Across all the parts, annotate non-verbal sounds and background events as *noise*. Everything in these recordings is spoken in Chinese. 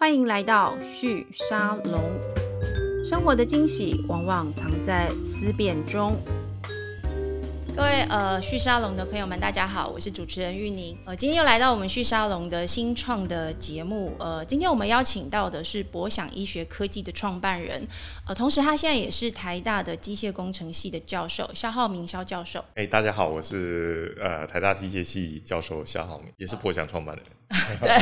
欢迎来到旭沙龙。生活的惊喜往往藏在思辨中。各位呃旭沙龙的朋友们，大家好，我是主持人玉宁。呃，今天又来到我们旭沙龙的新创的节目。呃，今天我们邀请到的是博想医学科技的创办人，呃，同时他现在也是台大的机械工程系的教授肖浩明肖教授。哎，大家好，我是呃台大机械系教授肖浩明，也是博想创办人。*laughs* 对，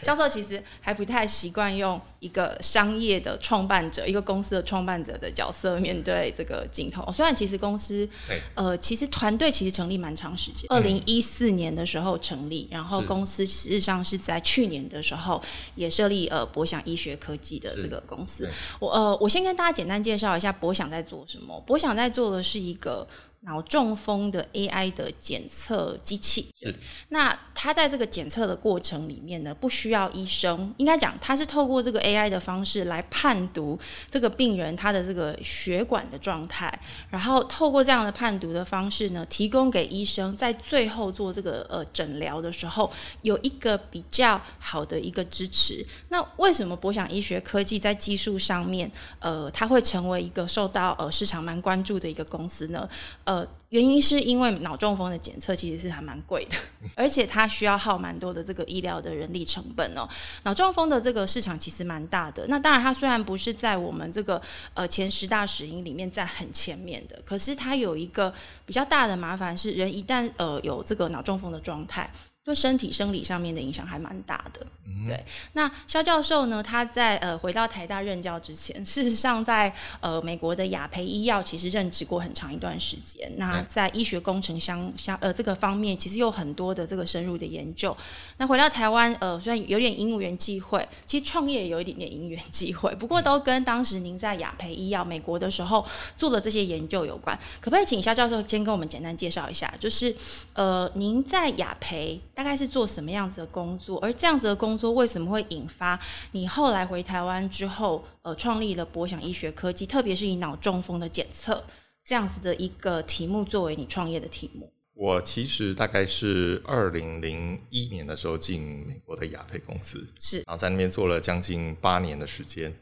教授其实还不太习惯用一个商业的创办者、一个公司的创办者的角色面对这个镜头。虽然其实公司，呃，其实团队其实成立蛮长时间，二零一四年的时候成立，然后公司事实上是在去年的时候也设立呃博享医学科技的这个公司。我呃，我先跟大家简单介绍一下博享在做什么。博享在做的是一个。脑中风的 AI 的检测机器，是那它在这个检测的过程里面呢，不需要医生，应该讲它是透过这个 AI 的方式来判读这个病人他的这个血管的状态，然后透过这样的判读的方式呢，提供给医生在最后做这个呃诊疗的时候有一个比较好的一个支持。那为什么博想医学科技在技术上面呃它会成为一个受到呃市场蛮关注的一个公司呢？呃，呃原因是因为脑中风的检测其实是还蛮贵的，*laughs* 而且它需要耗蛮多的这个医疗的人力成本哦。脑中风的这个市场其实蛮大的，那当然它虽然不是在我们这个呃前十大死因里面在很前面的，可是它有一个比较大的麻烦是，人一旦呃有这个脑中风的状态。对身体生理上面的影响还蛮大的，嗯、对。那肖教授呢？他在呃回到台大任教之前，事实上在呃美国的雅培医药其实任职过很长一段时间。那在医学工程相相呃这个方面，其实有很多的这个深入的研究。那回到台湾，呃虽然有点因缘际会，其实创业也有一点点因缘际会，不过都跟当时您在雅培医药美国的时候做的这些研究有关。可不可以请肖教授先跟我们简单介绍一下？就是呃您在雅培。大概是做什么样子的工作？而这样子的工作为什么会引发你后来回台湾之后，呃，创立了博想医学科技，特别是以脑中风的检测这样子的一个题目作为你创业的题目？我其实大概是二零零一年的时候进美国的雅培公司，是，然后在那边做了将近八年的时间。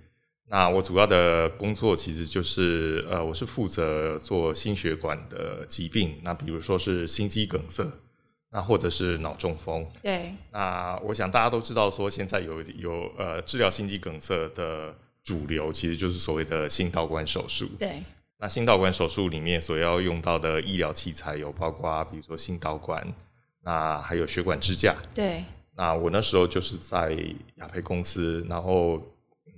那我主要的工作其实就是，呃，我是负责做心血管的疾病，那比如说是心肌梗塞。那或者是脑中风，对。那我想大家都知道，说现在有有呃治疗心肌梗塞的主流，其实就是所谓的心导管手术。对。那心导管手术里面所要用到的医疗器材有包括，比如说心导管，那还有血管支架。对。那我那时候就是在雅培公司，然后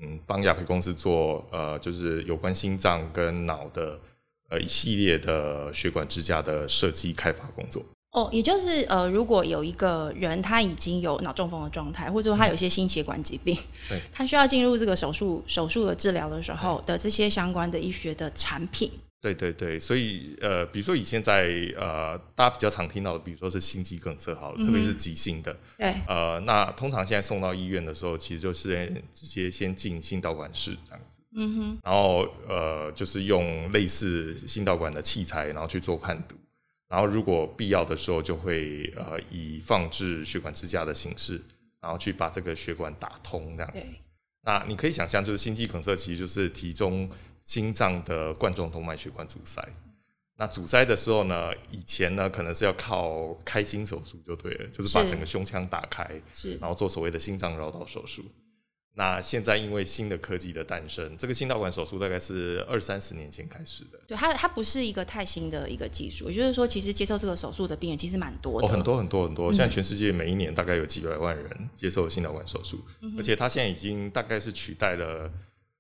嗯帮雅培公司做呃就是有关心脏跟脑的呃一系列的血管支架的设计开发工作。哦，也就是呃，如果有一个人他已经有脑中风的状态，或者说他有一些心血管疾病，*laughs* 对，他需要进入这个手术手术的治疗的时候的这些相关的医学的产品。对对对，所以呃，比如说以现在呃，大家比较常听到的，比如说是心肌梗塞好了，嗯、特别是急性的，对，呃，那通常现在送到医院的时候，其实就是直接先进心导管室这样子，嗯哼，然后呃，就是用类似心导管的器材，然后去做判读。然后，如果必要的时候，就会呃以放置血管支架的形式，然后去把这个血管打通这样子。那你可以想象，就是心肌梗塞其实就是体中心脏的冠状动脉血管阻塞。那阻塞的时候呢，以前呢可能是要靠开心手术就对了，就是把整个胸腔打开，是，然后做所谓的心脏绕道手术。那现在因为新的科技的诞生，这个心导管手术大概是二三十年前开始的。对，它它不是一个太新的一个技术，也就是说，其实接受这个手术的病人其实蛮多的。哦，很多很多很多。现在全世界每一年大概有几百万人接受心导管手术，嗯，而且它现在已经大概是取代了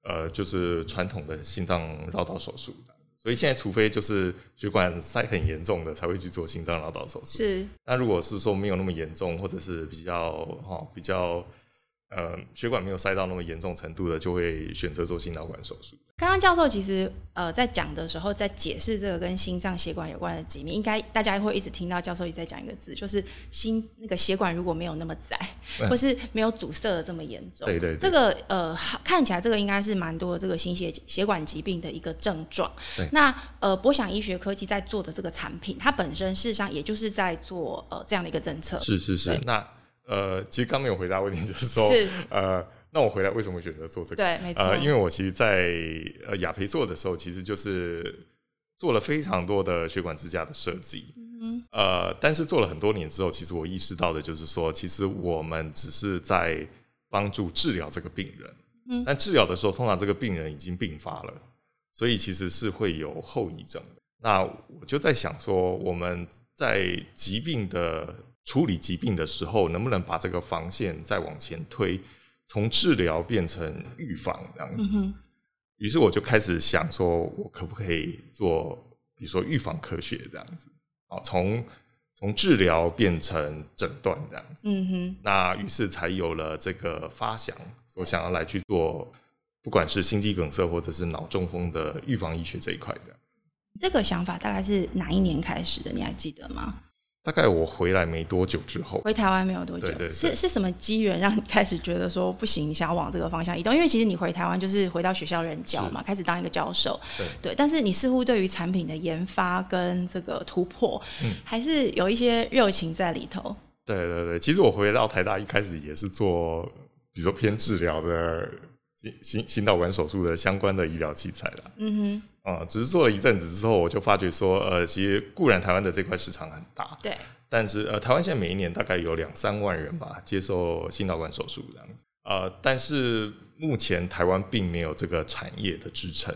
呃，就是传统的心脏绕道手术。所以现在除非就是血管塞很严重的才会去做心脏绕道手术。是。那如果是说没有那么严重，或者是比较哈、哦、比较。呃，血管没有塞到那么严重程度的，就会选择做心导管手术。刚刚教授其实呃在讲的时候，在解释这个跟心脏血管有关的疾病，应该大家会一直听到教授一直在讲一个字，就是心那个血管如果没有那么窄，或是没有阻塞的这么严重。对对，对。这个呃看起来这个应该是蛮多的这个心血血管疾病的一个症状。对。那呃，博想医学科技在做的这个产品，它本身事实上也就是在做呃这样的一个政策。是是是。那。呃，其实刚没有回答问题，*laughs* 就是说，是呃，那我回来为什么选择做这个？对，没错。呃，因为我其实在呃雅培做的时候，其实就是做了非常多的血管支架的设计。嗯。呃，但是做了很多年之后，其实我意识到的就是说，其实我们只是在帮助治疗这个病人。嗯。但治疗的时候，通常这个病人已经病发了，所以其实是会有后遗症的。那我就在想说，我们在疾病的处理疾病的时候，能不能把这个防线再往前推，从治疗变成预防这样子？于是我就开始想说，我可不可以做，比如说预防科学这样子？啊，从从治疗变成诊断这样子。嗯哼。那于是才有了这个发想，我想要来去做，不管是心肌梗塞或者是脑中风的预防医学这一块的。这个想法大概是哪一年开始的？你还记得吗？大概我回来没多久之后，回台湾没有多久，对对对，是是什么机缘让你开始觉得说不行，你想要往这个方向移动？因为其实你回台湾就是回到学校任教嘛，开始当一个教授，对对。但是你似乎对于产品的研发跟这个突破，嗯，还是有一些热情在里头。对对对，其实我回到台大一开始也是做，比如说偏治疗的心心心导管手术的相关的医疗器材啦。嗯哼。啊、嗯，只是做了一阵子之后，我就发觉说，呃，其实固然台湾的这块市场很大，对，但是呃，台湾现在每一年大概有两三万人吧接受心导管手术这样子，呃，但是目前台湾并没有这个产业的支撑，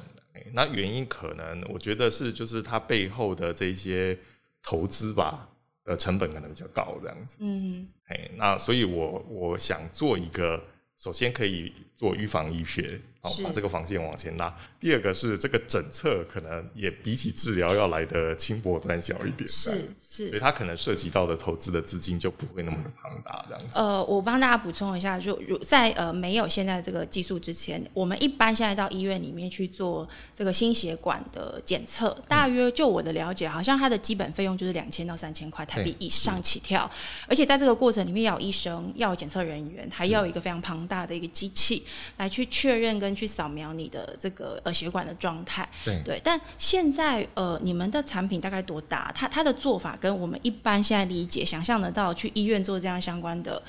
那原因可能我觉得是就是它背后的这些投资吧，呃，成本可能比较高这样子，嗯，哎，那所以我我想做一个，首先可以做预防医学。好，把这个防线往前拉。第二个是这个诊测可能也比起治疗要来的轻薄短小一点，是是，所以它可能涉及到的投资的资金就不会那么的庞大，这样子。呃，我帮大家补充一下，就如在呃没有现在这个技术之前，我们一般现在到医院里面去做这个心血管的检测，大约就我的了解，好像它的基本费用就是两千到三千块台币以上起跳，而且在这个过程里面要有医生，要有检测人员，还要有一个非常庞大的一个机器来去确认跟。去扫描你的这个呃血管的状态，对，对，但现在呃你们的产品大概多大？它它的做法跟我们一般现在理解、想象得到去医院做这样相关的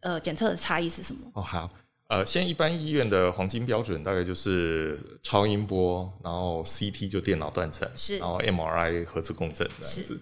呃检测的差异是什么？哦，好，呃，现在一般医院的黄金标准大概就是超音波，然后 CT 就电脑断层，是，然后 MRI 核磁共振这样子。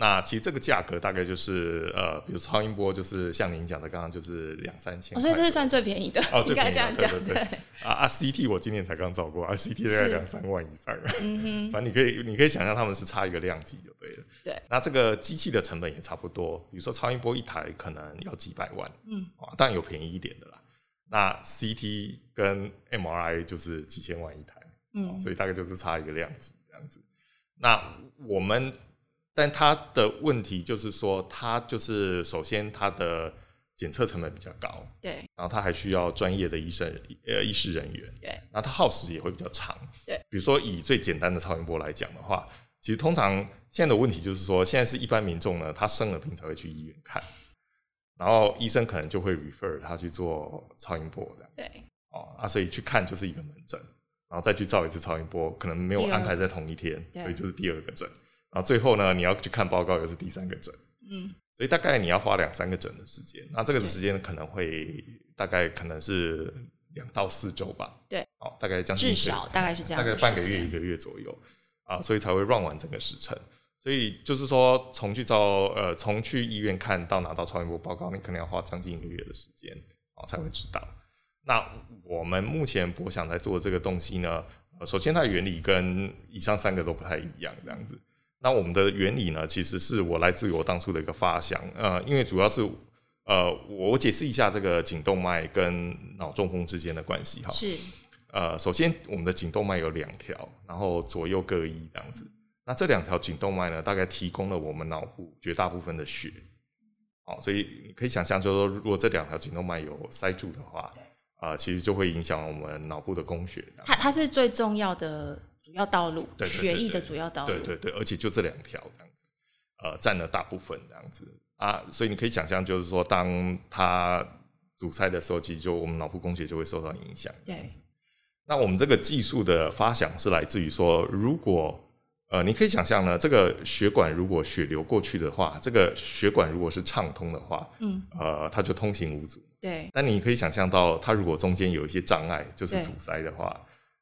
那其实这个价格大概就是呃，比如超音波，就是像您讲的，刚刚就是两三千，哦，所以这是算最便宜的哦，应该这样讲。对啊啊，CT 我今年才刚照过啊，CT 大概两三万以上，嗯哼，*laughs* 反正你可以你可以想象他们是差一个量级就对了。对，那这个机器的成本也差不多，比如说超音波一台可能要几百万，嗯，啊，当然有便宜一点的啦。那 CT 跟 MRI 就是几千万一台，嗯，所以大概就是差一个量级这样子。那我们。但它的问题就是说，它就是首先它的检测成本比较高，对，然后它还需要专业的医生呃医师人员，对，然后它耗时也会比较长，对。比如说以最简单的超音波来讲的话，其实通常现在的问题就是说，现在是一般民众呢，他生了病才会去医院看，然后医生可能就会 refer 他去做超音波这样，对，哦啊，所以去看就是一个门诊，然后再去照一次超音波，可能没有安排在同一天，所以就是第二个诊。然后最后呢，你要去看报告，又是第三个诊，嗯，所以大概你要花两三个诊的时间。那这个时间可能会大概可能是两到四周吧，对，哦，大概将近至少大概是这样，大概半个月一个月左右啊，所以才会 run 完整个时程。所以就是说，从去照呃，从去医院看到拿到超音波报告，你可能要花将近一个月的时间啊，才会知道。那我们目前博想在做的这个东西呢，首先它的原理跟以上三个都不太一样，这样子。那我们的原理呢，其实是我来自于我当初的一个发想，呃，因为主要是，呃，我解释一下这个颈动脉跟脑中风之间的关系哈。是。呃，首先我们的颈动脉有两条，然后左右各一这样子。那这两条颈动脉呢，大概提供了我们脑部绝大部分的血。哦，所以你可以想象，就是说，如果这两条颈动脉有塞住的话，啊、呃，其实就会影响我们脑部的供血。它它是最重要的。主要道路，血液的主要道路，对对对，而且就这两条这样子，呃，占了大部分这样子啊，所以你可以想象，就是说，当它阻塞的时候，其实就我们脑部供血就会受到影响。对，那我们这个技术的发想是来自于说，如果呃，你可以想象呢，这个血管如果血流过去的话，这个血管如果是畅通的话，嗯，呃，它就通行无阻。对。那你可以想象到，它如果中间有一些障碍，就是阻塞的话，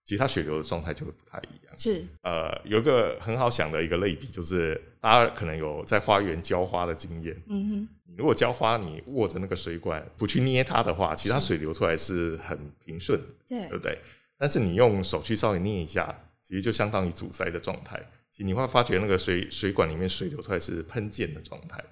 其实它血流的状态就会不太一样。是。呃，有一个很好想的一个类比，就是大家可能有在花园浇花的经验。嗯哼。如果浇花，你握着那个水管不去捏它的话，其实它水流出来是很平顺的，对，对不对？但是你用手去稍微捏一下，其实就相当于阻塞的状态。其实你会发觉那个水水管里面水流出来是喷溅的状态，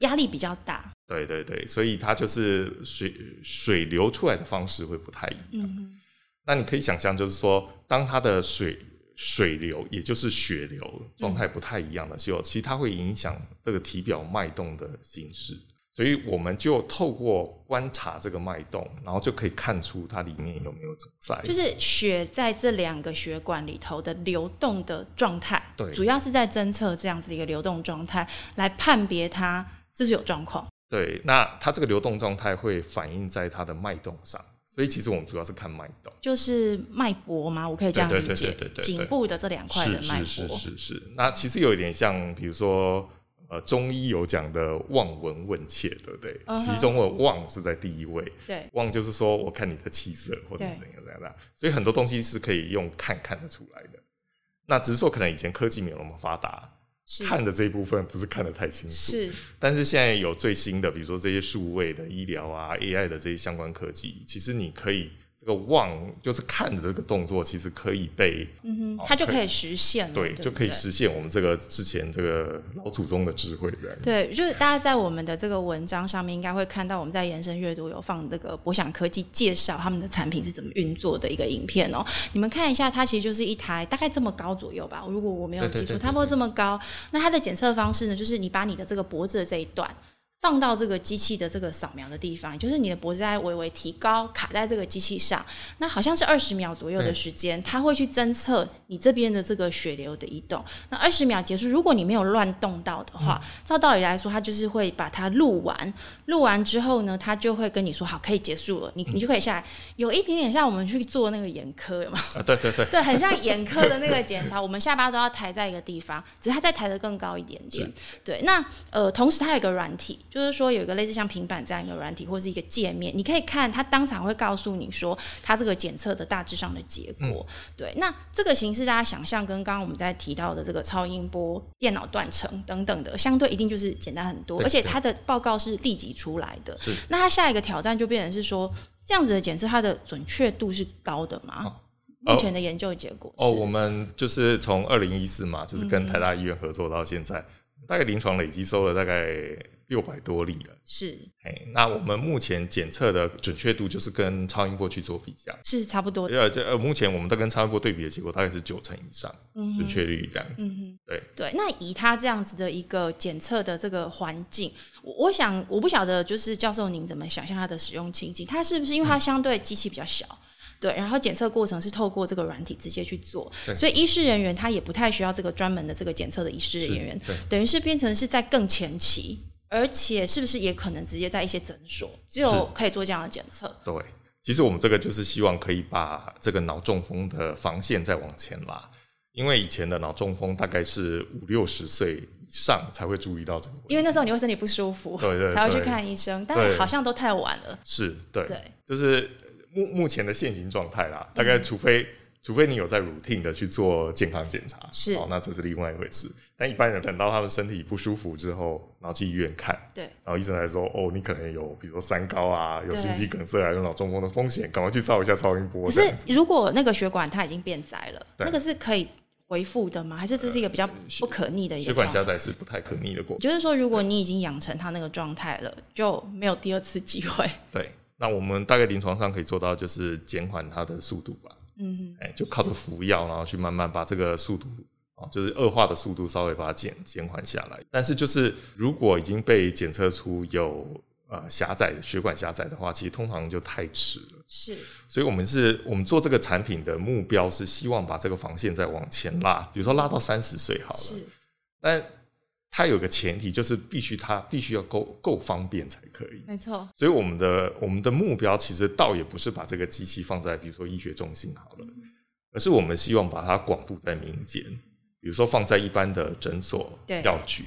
压力比较大。对对对，所以它就是水水流出来的方式会不太一样。嗯哼。那你可以想象，就是说，当它的水水流，也就是血流状态不太一样的时候，嗯、其实它会影响这个体表脉动的形式。所以我们就透过观察这个脉动，然后就可以看出它里面有没有阻塞。就是血在这两个血管里头的流动的状态，对，主要是在侦测这样子的一个流动状态，来判别它是不是有状况。对，那它这个流动状态会反映在它的脉动上，所以其实我们主要是看脉动，就是脉搏嘛？我可以这样理解。对对对颈部的这两块的脉搏。是是是是是。那其实有一点像，比如说。呃，中医有讲的望闻问切，对不对？Uh huh. 其中的望是在第一位，对，望就是说我看你的气色或者怎样怎样的，所以很多东西是可以用看看得出来的。那只是说可能以前科技没有那么发达，是看的这一部分不是看得太清楚，是。但是现在有最新的，比如说这些数位的医疗啊、AI 的这些相关科技，其实你可以。这个望就是看的这个动作，其实可以被，嗯哼，它就可以实现了，对，对对就可以实现我们这个之前这个老祖宗的智慧的。对，就是大家在我们的这个文章上面应该会看到，我们在延伸阅读有放那个博想科技介绍他们的产品是怎么运作的一个影片哦。你们看一下，它其实就是一台大概这么高左右吧，如果我没有记错，差不多这么高。那它的检测方式呢，就是你把你的这个脖子的这一段。放到这个机器的这个扫描的地方，就是你的脖子在微微提高，卡在这个机器上，那好像是二十秒左右的时间，嗯、它会去侦测你这边的这个血流的移动。那二十秒结束，如果你没有乱动到的话，嗯、照道理来说，它就是会把它录完，录完之后呢，它就会跟你说好，可以结束了，你你就可以下来。有一点点像我们去做那个眼科，有吗？啊，对对对，*laughs* 对，很像眼科的那个 *laughs* 检查，我们下巴都要抬在一个地方，只是它再抬得更高一点点。对，那呃，同时它有个软体。就是说，有一个类似像平板这样一个软体，或是一个界面，你可以看它当场会告诉你说，它这个检测的大致上的结果。嗯、对，那这个形式大家想象跟刚刚我们在提到的这个超音波、电脑断层等等的，相对一定就是简单很多，而且它的报告是立即出来的。那它下一个挑战就变成是说，这样子的检测它的准确度是高的吗？哦、目前的研究结果哦，我们就是从二零一四嘛，就是跟台大医院合作到现在，嗯、大概临床累积收了大概。六百多例了，是，哎，那我们目前检测的准确度就是跟超音波去做比较，是差不多的。呃，这呃，目前我们都跟超音波对比的结果大概是九成以上，准确率这样子，嗯哼，对对。那以它这样子的一个检测的这个环境，我我想我不晓得，就是教授您怎么想象它的使用情景？它是不是因为它相对机器比较小？嗯对，然后检测过程是透过这个软体直接去做，所以医师人员他也不太需要这个专门的这个检测的医师人员，等于是变成是在更前期，而且是不是也可能直接在一些诊所只有可以做这样的检测？对，其实我们这个就是希望可以把这个脑中风的防线再往前拉，因为以前的脑中风大概是五六十岁以上才会注意到这个因为那时候你会身体不舒服，对，对对，才会去看医生，但好像都太晚了，是对，对，就是。目目前的现行状态啦，大概除非、嗯、除非你有在 routine 的去做健康检查，是哦，那这是另外一回事。但一般人等到他们身体不舒服之后，然后去医院看，对，然后医生来说，哦，你可能有比如说三高啊，有心肌梗塞啊，有脑中风的风险，赶快去照一下超音波。可是如果那个血管它已经变窄了，那个是可以回复的吗？还是这是一个比较不可逆的一个血管狭窄是不太可逆的过程？就是说，如果你已经养成他那个状态了，就没有第二次机会。对。那我们大概临床上可以做到，就是减缓它的速度吧。嗯哼，哎，就靠着服药，然后去慢慢把这个速度啊，就是恶化的速度稍微把它减减缓下来。但是，就是如果已经被检测出有呃狭窄血管狭窄的话，其实通常就太迟了。是，所以我们是我们做这个产品的目标是希望把这个防线再往前拉，比如说拉到三十岁好了。是，但。它有个前提，就是必须它必须要够够方便才可以。没错。所以我们的我们的目标其实倒也不是把这个机器放在比如说医学中心好了，而是我们希望把它广布在民间，比如说放在一般的诊所、药局，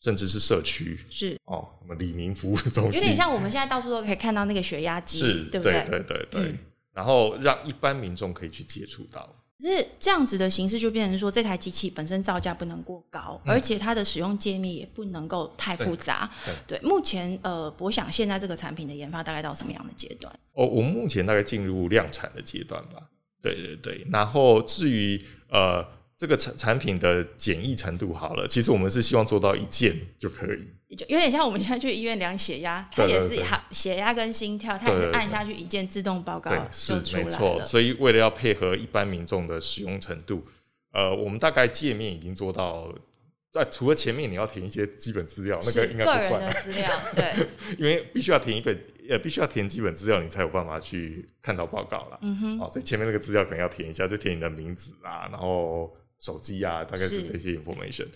甚至是社区，是哦，什么李明服务中心，有点像我们现在到处都可以看到那个血压机，是，对不对？对对对对。嗯、然后让一般民众可以去接触到。可是这样子的形式就变成说，这台机器本身造价不能过高，嗯、而且它的使用界面也不能够太复杂。对，目前呃，我想现在这个产品的研发大概到什么样的阶段？哦，我们目前大概进入量产的阶段吧。对对对，然后至于呃。这个产产品的简易程度好了，其实我们是希望做到一件就可以，就有点像我们现在去医院量血压，它也是血压跟心跳，它也是按下去一键自动报告就出来了。没错，所以为了要配合一般民众的使用程度，呃，我们大概界面已经做到，在除了前面你要填一些基本资料，那个应该不算个人的资料，对，*laughs* 因为必须要填一本，呃，必须要填基本资料，你才有办法去看到报告了。嗯哼，好，所以前面那个资料可能要填一下，就填你的名字啊，然后。手机啊，大概是这些 information，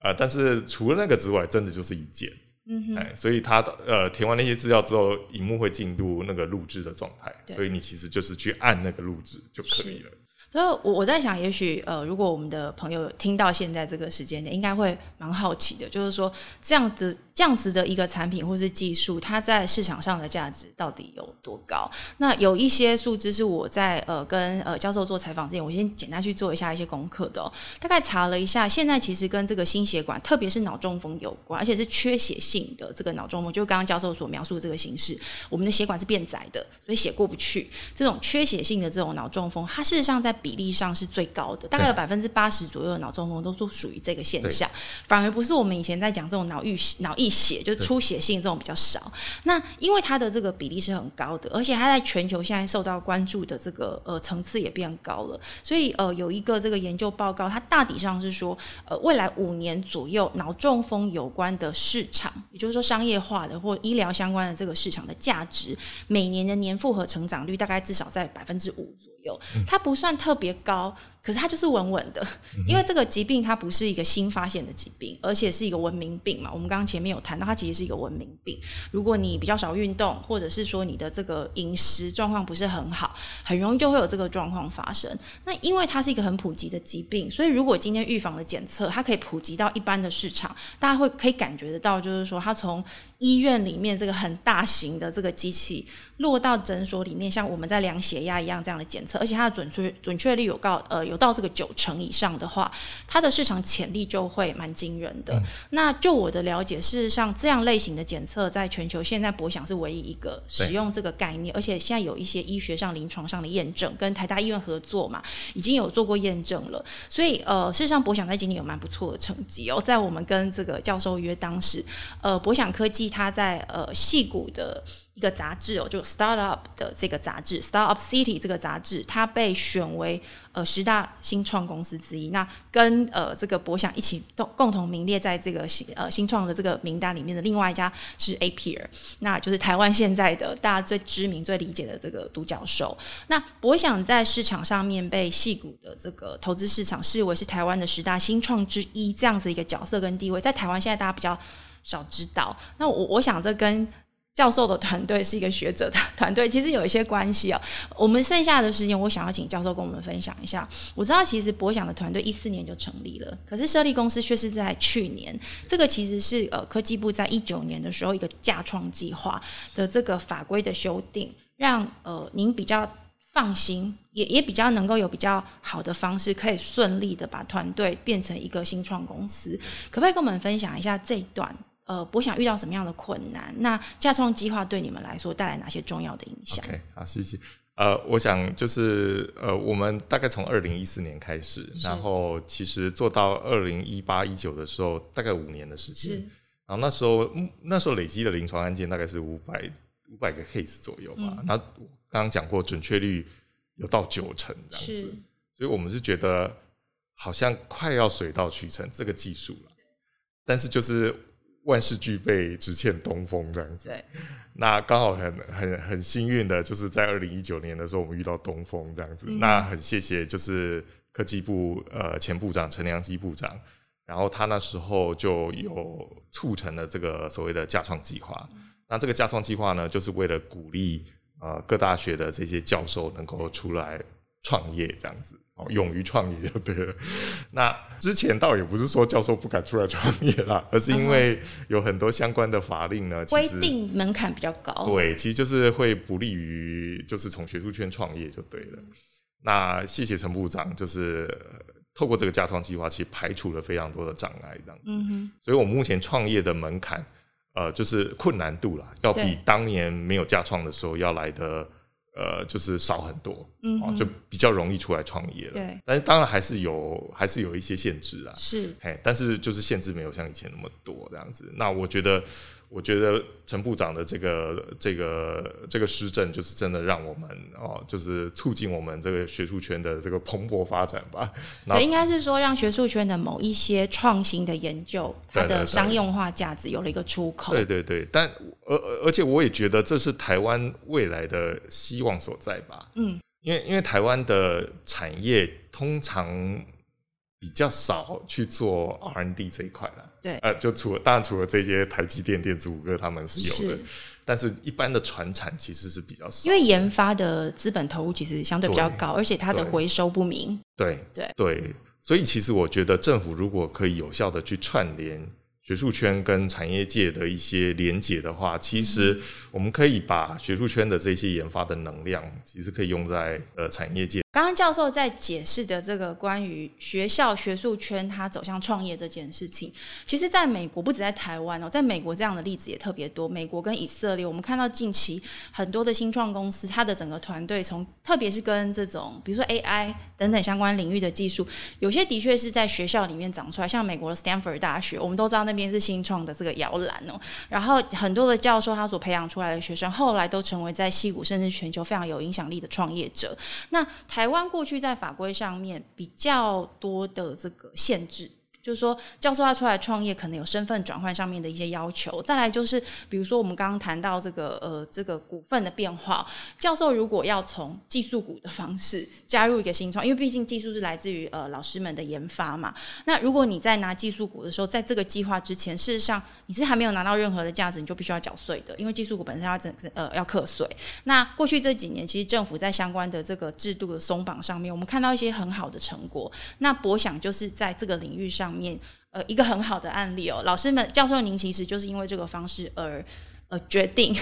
呃，但是除了那个之外，真的就是一键，嗯哼，哎，所以他呃填完那些资料之后，荧幕会进入那个录制的状态，所以你其实就是去按那个录制就可以了。所以，我我在想，也许呃，如果我们的朋友听到现在这个时间点，应该会蛮好奇的，就是说这样子。这样子的一个产品或是技术，它在市场上的价值到底有多高？那有一些数字是我在呃跟呃教授做采访之前，我先简单去做一下一些功课的哦。大概查了一下，现在其实跟这个心血管，特别是脑中风有关，而且是缺血性的这个脑中风，就刚刚教授所描述的这个形式，我们的血管是变窄的，所以血过不去。这种缺血性的这种脑中风，它事实上在比例上是最高的，大概有百分之八十左右的脑中风都是属于这个现象，反而不是我们以前在讲这种脑溢脑溢血，就出血性这种比较少。那因为它的这个比例是很高的，而且它在全球现在受到关注的这个呃层次也变高了。所以呃有一个这个研究报告，它大体上是说，呃未来五年左右脑中风有关的市场，也就是说商业化的或医疗相关的这个市场的价值，每年的年复合成长率大概至少在百分之五左右，它不算特别高。可是它就是稳稳的，因为这个疾病它不是一个新发现的疾病，而且是一个文明病嘛。我们刚刚前面有谈到，它其实是一个文明病。如果你比较少运动，或者是说你的这个饮食状况不是很好，很容易就会有这个状况发生。那因为它是一个很普及的疾病，所以如果今天预防的检测它可以普及到一般的市场，大家会可以感觉得到，就是说它从医院里面这个很大型的这个机器落到诊所里面，像我们在量血压一样这样的检测，而且它的准确准确率有高呃。有到这个九成以上的话，它的市场潜力就会蛮惊人的。嗯、那就我的了解，事实上这样类型的检测在全球现在博想是唯一一个使用这个概念，而且现在有一些医学上、临床上的验证，跟台大医院合作嘛，已经有做过验证了。所以呃，事实上博想在今年有蛮不错的成绩哦。在我们跟这个教授约当时，呃，博想科技它在呃细谷的。一个杂志哦，就 Startup 的这个杂志，Startup City 这个杂志，它被选为呃十大新创公司之一。那跟呃这个博想一起共共同名列在这个新呃新创的这个名单里面的另外一家是 Appier，那就是台湾现在的大家最知名、最理解的这个独角兽。那博想在市场上面被戏股的这个投资市场视为是台湾的十大新创之一，这样子一个角色跟地位，在台湾现在大家比较少知道。那我我想这跟教授的团队是一个学者的团队，其实有一些关系哦。我们剩下的时间，我想要请教授跟我们分享一下。我知道，其实博想的团队一四年就成立了，可是设立公司却是在去年。这个其实是呃科技部在一九年的时候一个架创计划的这个法规的修订，让呃您比较放心，也也比较能够有比较好的方式，可以顺利的把团队变成一个新创公司。可不可以跟我们分享一下这一段？呃，我想遇到什么样的困难？那架创计划对你们来说带来哪些重要的影响？OK，好，谢谢。呃，我想就是呃，我们大概从二零一四年开始，然后其实做到二零一八一九的时候，大概五年的时间。然后那时候那时候累积的临床案件大概是五百五百个 case 左右吧。那刚刚讲过，准确率有到九成这样子，所以我们是觉得好像快要水到渠成这个技术了，但是就是。万事俱备，只欠东风这样子。对，那刚好很很很幸运的，就是在二零一九年的时候，我们遇到东风这样子。嗯、那很谢谢，就是科技部呃前部长陈良基部长，然后他那时候就有促成了这个所谓的架创计划。嗯、那这个架创计划呢，就是为了鼓励呃各大学的这些教授能够出来创业这样子。勇于创业就对了。那之前倒也不是说教授不敢出来创业啦，而是因为有很多相关的法令呢，规定门槛比较高。对，其实就是会不利于就是从学术圈创业就对了。那谢谢陈部长，就是透过这个架创计划，其实排除了非常多的障碍，这样子。嗯哼。所以我目前创业的门槛，呃，就是困难度啦，要比当年没有架创的时候要来的。呃，就是少很多，嗯哼，就比较容易出来创业了。对，但是当然还是有，还是有一些限制啊。是，哎，但是就是限制没有像以前那么多这样子。那我觉得。我觉得陈部长的这个这个这个施政，就是真的让我们哦，就是促进我们这个学术圈的这个蓬勃发展吧。对，应该是说让学术圈的某一些创新的研究，它的商用化价值有了一个出口。对对对，但而而且我也觉得这是台湾未来的希望所在吧。嗯，因为因为台湾的产业通常。比较少去做 R N D 这一块了，对，呃，就除了当然除了这些台积电、电子五哥他们是有的，是，但是一般的传产其实是比较少，因为研发的资本投入其实相对比较高，而且它的回收不明，对对对，所以其实我觉得政府如果可以有效的去串联。学术圈跟产业界的一些连结的话，其实我们可以把学术圈的这些研发的能量，其实可以用在呃产业界。刚刚教授在解释的这个关于学校学术圈它走向创业这件事情，其实在美国不止在台湾哦，在美国这样的例子也特别多。美国跟以色列，我们看到近期很多的新创公司，它的整个团队从特别是跟这种比如说 AI 等等相关领域的技术，有些的确是在学校里面长出来，像美国的 Stanford 大学，我们都知道那边。是新创的这个摇篮哦，然后很多的教授他所培养出来的学生，后来都成为在西谷甚至全球非常有影响力的创业者。那台台湾过去在法规上面比较多的这个限制。就是说，教授他出来创业，可能有身份转换上面的一些要求。再来就是，比如说我们刚刚谈到这个呃这个股份的变化，教授如果要从技术股的方式加入一个新创，因为毕竟技术是来自于呃老师们的研发嘛。那如果你在拿技术股的时候，在这个计划之前，事实上你是还没有拿到任何的价值，你就必须要缴税的，因为技术股本身要整呃要课税。那过去这几年，其实政府在相关的这个制度的松绑上面，我们看到一些很好的成果。那博想就是在这个领域上面。呃，一个很好的案例哦，老师们、教授，您其实就是因为这个方式而呃决定。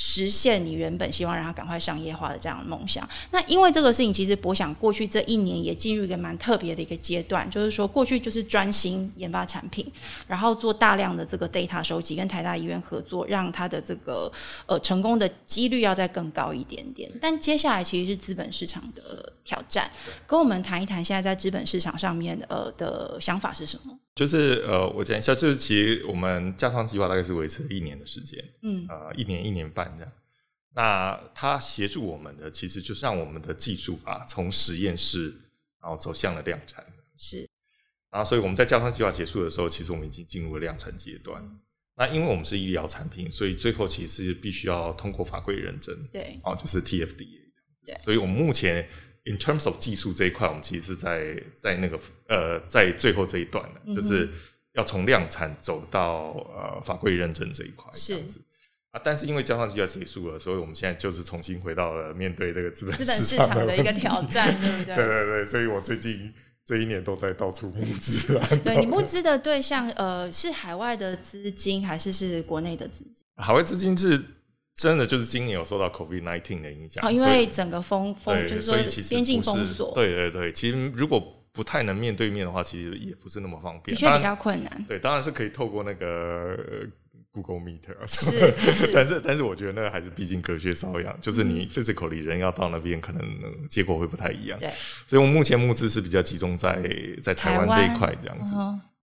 实现你原本希望让他赶快商业化的这样的梦想。那因为这个事情，其实博想过去这一年也进入一个蛮特别的一个阶段，就是说过去就是专心研发产品，然后做大量的这个 data 收集，跟台大医院合作，让他的这个呃成功的几率要再更高一点点。但接下来其实是资本市场的挑战，跟我们谈一谈现在在资本市场上面呃的想法是什么？就是呃，我讲一下，就是其实我们加创计划大概是维持了一年的时间，嗯，呃，一年一年半这样。那他协助我们的，其实就是让我们的技术啊，从实验室然后走向了量产。是。然后，所以我们在架创计划结束的时候，其实我们已经进入了量产阶段。嗯、那因为我们是医疗产品，所以最后其实必须要通过法规认证。对。哦，就是 TFDA 这样子。对。所以我们目前。In terms of 技术这一块，我们其实是在在那个呃，在最后这一段的，嗯、就是要从量产走到呃法规认证这一块是啊。但是因为架创计划结束了，所以我们现在就是重新回到了面对这个资本资本市场的一个挑战，对不对？对对对，所以我最近这一年都在到处募资啊。对，你募资的对象呃是海外的资金还是是国内的资金？海外资金是。真的就是今年有受到 COVID-19 的影响，哦，因为整个封封就是说边境封锁，对对对，其实如果不太能面对面的话，其实也不是那么方便，的确比较困难。对，当然是可以透过那个 Google Meet，是，是但是但是我觉得那个还是毕竟隔靴搔痒，就是你 physically 人要到那边，可能结果会不太一样。对，所以我们目前募资是比较集中在在台湾这一块这样子。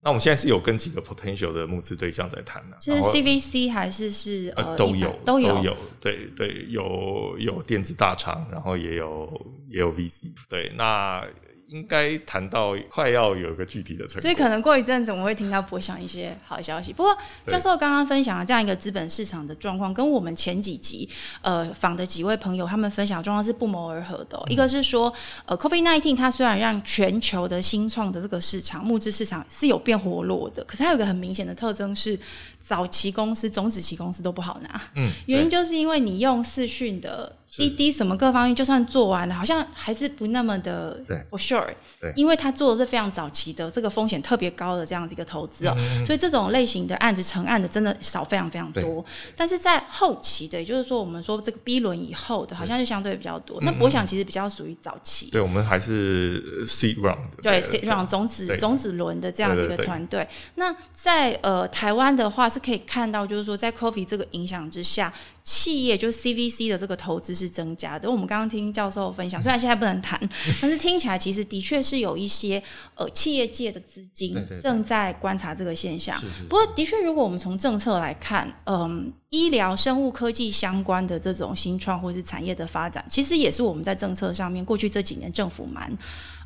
那我们现在是有跟几个 potential 的募资对象在谈呢，是 CVC 还是是呃都有都有都有对对有有电子大厂，然后也有也有 VC 对那。应该谈到快要有一个具体的成果，所以可能过一阵子我们会听到博想一些好消息。不过教授刚刚分享的这样一个资本市场的状况，跟我们前几集呃访的几位朋友他们分享的状况是不谋而合的、一个是说，呃，COVID-19 它虽然让全球的新创的这个市场募资市场是有变活络的，可是它有一个很明显的特征是，早期公司、种子期公司都不好拿。嗯，原因就是因为你用视讯的滴滴什么各方面，就算做完了，好像还是不那么的 for sure。对，因为他做的是非常早期的，这个风险特别高的这样子一个投资哦、嗯，所以这种类型的案子成案的真的少非常非常多。但是在后期的，也就是说我们说这个 B 轮以后的，好像就相对比较多。那我想其实比较属于早期。对，我们还是 seed round。对，seed round 种子种子轮的这样的一个团队。那在呃台湾的话，是可以看到，就是说在 Coffee 这个影响之下，企业就是 CVC 的这个投资是增加的。我们刚刚听教授分享，虽然现在不能谈，*laughs* 但是听起来其实的确是有一些呃企业界的资金正在观察这个现象。不过，的确，如果我们从政策来看，嗯，医疗、生物科技相关的这种新创或是产业的发展，其实也是我们在政策上面过去这几年政府蛮。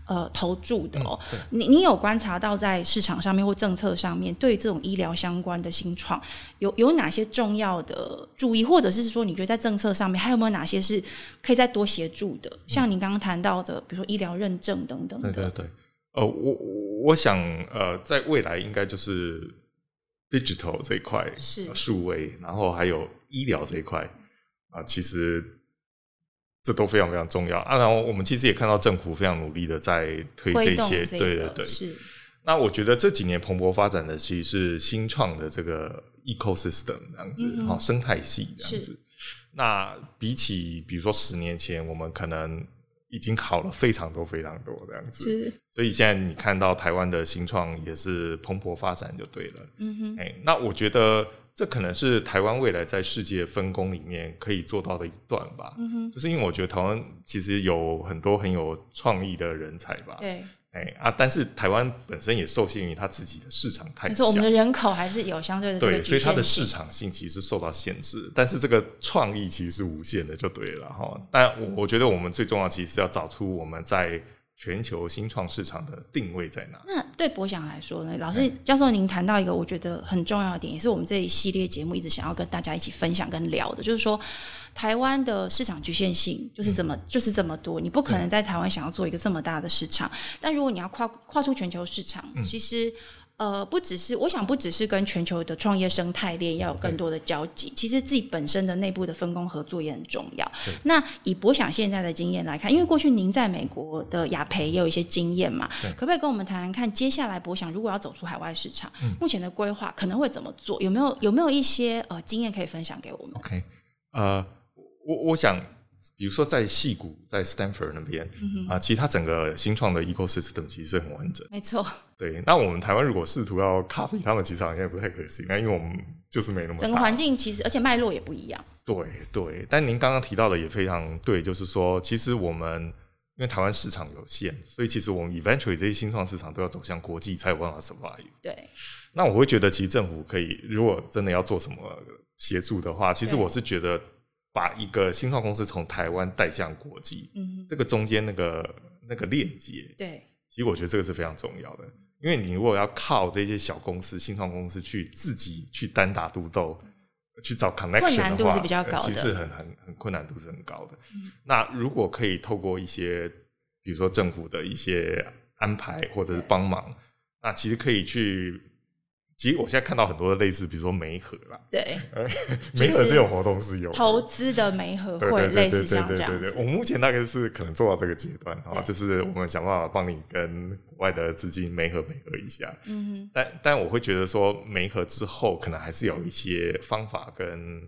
呃，投注的哦，嗯、你你有观察到在市场上面或政策上面，对这种医疗相关的新创有有哪些重要的注意，或者是说，你觉得在政策上面还有没有哪些是可以再多协助的？嗯、像你刚刚谈到的，比如说医疗认证等等的。对对对，呃，我我想，呃，在未来应该就是 digital 这一块是数位，然后还有医疗这一块啊、呃，其实。这都非常非常重要啊！然后我们其实也看到政府非常努力的在推这些，这对对对。是。那我觉得这几年蓬勃发展的其实是新创的这个 ecosystem 这样子，嗯、哦，生态系这样子。那比起比如说十年前，我们可能已经好了非常多非常多这样子。是。所以现在你看到台湾的新创也是蓬勃发展就对了。嗯哼。哎，那我觉得。这可能是台湾未来在世界分工里面可以做到的一段吧。嗯哼，就是因为我觉得台湾其实有很多很有创意的人才吧。对，哎啊，但是台湾本身也受限于它自己的市场太小。我们的人口还是有相对的对，所以它的市场性其实受到限制。但是这个创意其实是无限的，就对了哈。但我觉得我们最重要其实是要找出我们在。全球新创市场的定位在哪？那对博翔来说呢？老师教授，您谈到一个我觉得很重要的点，也是我们这一系列节目一直想要跟大家一起分享跟聊的，就是说台湾的市场局限性就是这么、嗯、就是这么多，你不可能在台湾想要做一个这么大的市场。但如果你要跨跨出全球市场，嗯、其实。呃，不只是，我想不只是跟全球的创业生态链要有更多的交集，其实自己本身的内部的分工合作也很重要。那以博想现在的经验来看，因为过去您在美国的雅培也有一些经验嘛，可不可以跟我们谈谈看，接下来博想如果要走出海外市场，嗯、目前的规划可能会怎么做？有没有有没有一些呃经验可以分享给我们？OK，呃，我我想。比如说在戏谷，在 Stanford 那边啊、其实它整个新创的 ecosystem 其实是很完整。没错。对，那我们台湾如果试图要 copy 他们，其实好像也不太可行，那因为我们就是没那么。整个环境其实，而且脉络也不一样。对对，但您刚刚提到的也非常对，就是说，其实我们因为台湾市场有限，所以其实我们 eventually 这些新创市场都要走向国际才有办法 survive。对。那我会觉得，其实政府可以，如果真的要做什么协助的话，其实我是觉得。把一个新创公司从台湾带向国际，嗯，这个中间那个那个链接，对，其实我觉得这个是非常重要的，因为你如果要靠这些小公司、新创公司去自己去单打独斗，去找 connection 的话，困难度是比较高的，其实很很很困难度是很高的。嗯。那如果可以透过一些，比如说政府的一些安排或者是帮忙，那其实可以去。其实我现在看到很多的类似，比如说媒合啦，对，*laughs* 媒合这种活动是有投资的媒合会类似像这样子。对对对，我们目前大概是可能做到这个阶段啊，就是我们想办法帮你跟国外的资金媒合媒合一下。嗯哼。但但我会觉得说，媒合之后可能还是有一些方法跟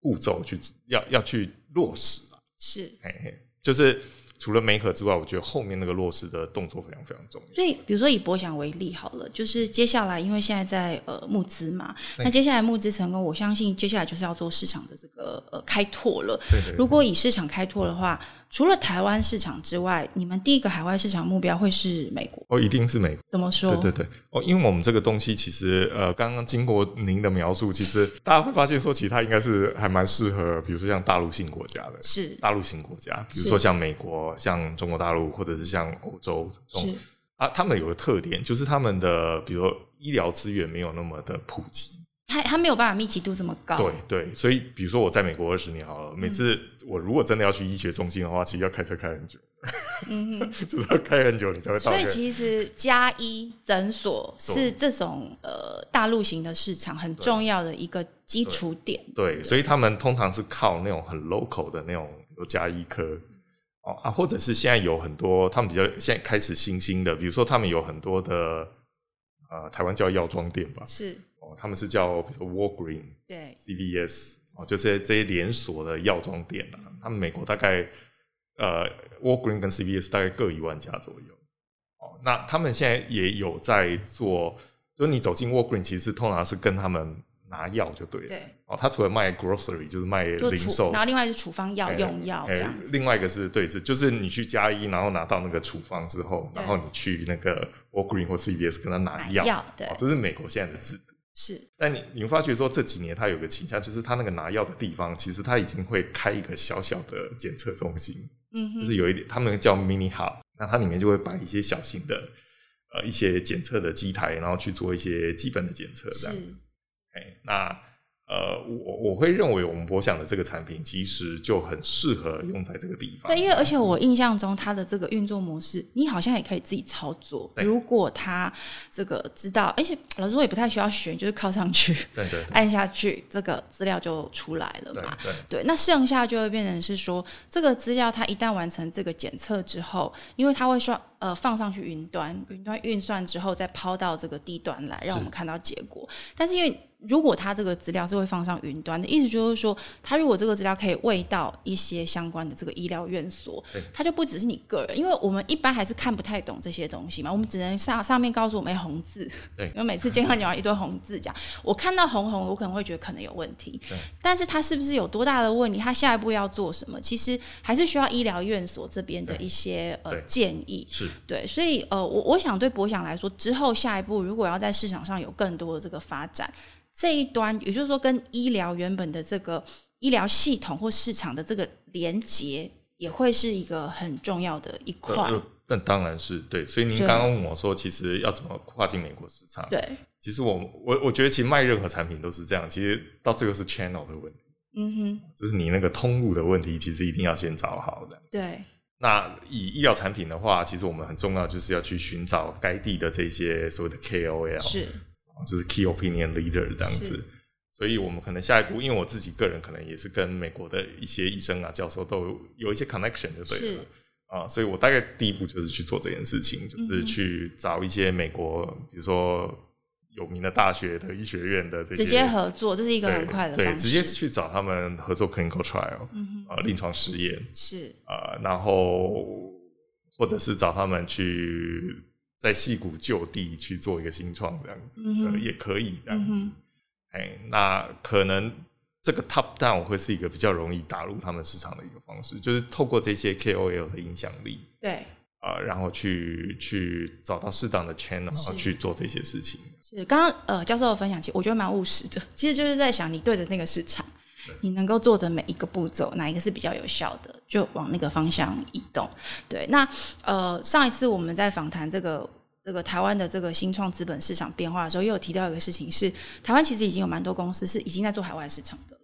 步骤去要要去落实。是，嘿嘿，就是。除了梅核之外，我觉得后面那个落实的动作非常非常重要。所以，比如说以博翔为例好了，就是接下来，因为现在在呃募资嘛，那接下来募资成功，我相信接下来就是要做市场的这个呃开拓了。对对对。如果以市场开拓的话。除了台湾市场之外，你们第一个海外市场目标会是美国？哦，一定是美国。怎么说？对对对，哦，因为我们这个东西其实，呃，刚刚经过您的描述，其实大家会发现说，其实它应该是还蛮适合，比如说像大陆性国家的，是大陆性国家，比如说像美国、像中国大陆，或者是像欧洲这种，啊，他们有个特点，就是他们的，比如说医疗资源没有那么的普及。他他没有办法密集度这么高，对对，所以比如说我在美国二十年好了，每次我如果真的要去医学中心的话，其实要开车开很久，嗯哼，*laughs* 就是要开很久你才会到。所以其实加医诊所是这种呃大陆型的市场很重要的一个基础点。对，对，对，所以他们通常是靠那种很 local 的那种有家医科哦啊，或者是现在有很多他们比较现在开始新兴的，比如说他们有很多的呃台湾叫药妆店吧，是哦，他们是叫比如说 Walgreen 对 CVS 哦，就是这些连锁的药妆店啊，他们美国大概呃 Walgreen 跟 CVS 大概各一万家左右哦，那他们现在也有在做，就是你走进 Walgreen 其实通常是跟他们。拿药就对了。对哦，他除了卖 grocery 就是卖零售，然后另外是处方药、欸、用药这样、欸。另外一个是对，是就是你去加一，然后拿到那个处方之后，然后你去那个 Walgreens 或 CVS 跟他拿药。对、哦，这是美国现在的制度。是，但你你会发觉说这几年他有个倾向，就是他那个拿药的地方，其实他已经会开一个小小的检测中心。嗯哼，就是有一点，他们叫 mini hub，那它里面就会摆一些小型的呃一些检测的机台，然后去做一些基本的检测这样子。哎那呃，我我会认为我们博想的这个产品其实就很适合用在这个地方。对，因为而且我印象中它的这个运作模式，你好像也可以自己操作。如果他这个知道，而且老师说也不太需要选，就是靠上去，对对，*laughs* 按下去，这个资料就出来了嘛。对对，对，那剩下就会变成是说，这个资料它一旦完成这个检测之后，因为它会说。呃，放上去云端，云端运算之后再抛到这个地端来，让我们看到结果。但是因为如果他这个资料是会放上云端的，意思就是说，他如果这个资料可以喂到一些相关的这个医疗院所，他就不只是你个人，因为我们一般还是看不太懂这些东西嘛，我们只能上上面告诉我们红字，对，*laughs* 因为每次健康讲完一堆红字讲，我看到红红，我可能会觉得可能有问题，但是他是不是有多大的问题？他下一步要做什么？其实还是需要医疗院所这边的一些呃建议。是。对，所以呃，我我想对博想来说，之后下一步如果要在市场上有更多的这个发展，这一端也就是说跟医疗原本的这个医疗系统或市场的这个连接，也会是一个很重要的一块。那当然是对，所以您刚刚问我说，其实要怎么跨进美国市场？对，其实我我我觉得，其实卖任何产品都是这样，其实到最后是 channel 的问题。嗯哼，就是你那个通路的问题，其实一定要先找好的。对。那以医疗产品的话，其实我们很重要，就是要去寻找该地的这些所谓的 KOL，是，就是 Key Opinion Leader 这样子。所以，我们可能下一步，因为我自己个人可能也是跟美国的一些医生啊、教授都有，有一些 connection 就对了。啊，所以我大概第一步就是去做这件事情，就是去找一些美国，比如说。有名的大学的医学院的这些直接合作，这是一个很快的。对，直接去找他们合作 clinical trial，嗯哼，呃，临床实验是啊，然后或者是找他们去在戏谷就地去做一个新创这样子，嗯呃，也可以这样子。哎，嗯，那可能这个 top down 会是一个比较容易打入他们市场的一个方式，就是透过这些 KOL 的影响力，对。呃，然后去去找到适当的 channel，然后去做这些事情。是刚刚呃教授的分享，其实我觉得蛮务实的。其实就是在想，你对着那个市场，你能够做的每一个步骤，哪一个是比较有效的，就往那个方向移动。对，那呃上一次我们在访谈这个这个台湾的这个新创资本市场变化的时候，又有提到一个事情是，台湾其实已经有蛮多公司是已经在做海外市场的。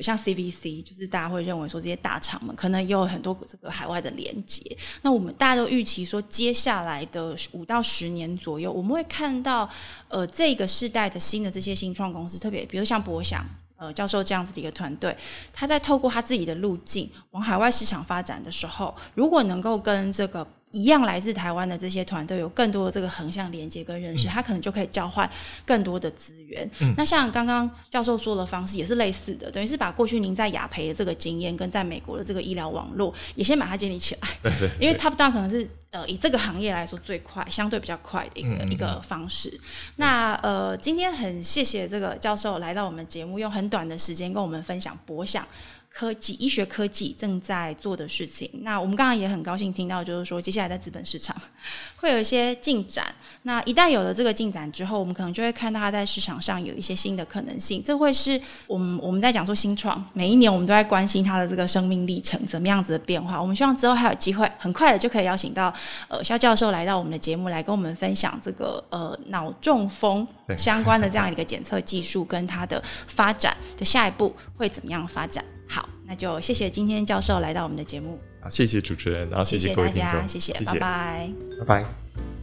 像 CVC，就是大家会认为说这些大厂们可能也有很多这个海外的连接。那我们大家都预期说，接下来的五到十年左右，我们会看到呃这个世代的新的这些新创公司，特别比如像博想呃教授这样子的一个团队，他在透过他自己的路径往海外市场发展的时候，如果能够跟这个。一样来自台湾的这些团队有更多的这个横向连接跟认识，他可能就可以交换更多的资源。嗯、那像刚刚教授说的方式也是类似的，等于是把过去您在雅培的这个经验跟在美国的这个医疗网络也先把它建立起来。*laughs* 对对，因为 Top Down 可能是呃以这个行业来说最快、相对比较快的一个一个方式。那呃今天很谢谢这个教授来到我们节目，用很短的时间跟我们分享博想。科技、医学科技正在做的事情，那我们刚刚也很高兴听到，就是说接下来在资本市场 *laughs* 会有一些进展。那一旦有了这个进展之后，我们可能就会看到它在市场上有一些新的可能性。这会是我们我们在讲说新创，每一年我们都在关心它的这个生命历程怎么样子的变化。我们希望之后还有机会，很快的就可以邀请到呃肖教授来到我们的节目来跟我们分享这个呃脑中风相关的这样一个检测技术跟它的发展的下一步会怎么样发展。好，那就谢谢今天教授来到我们的节目。好，谢谢主持人，然后谢谢各位听众，谢谢，谢谢，拜拜，拜拜。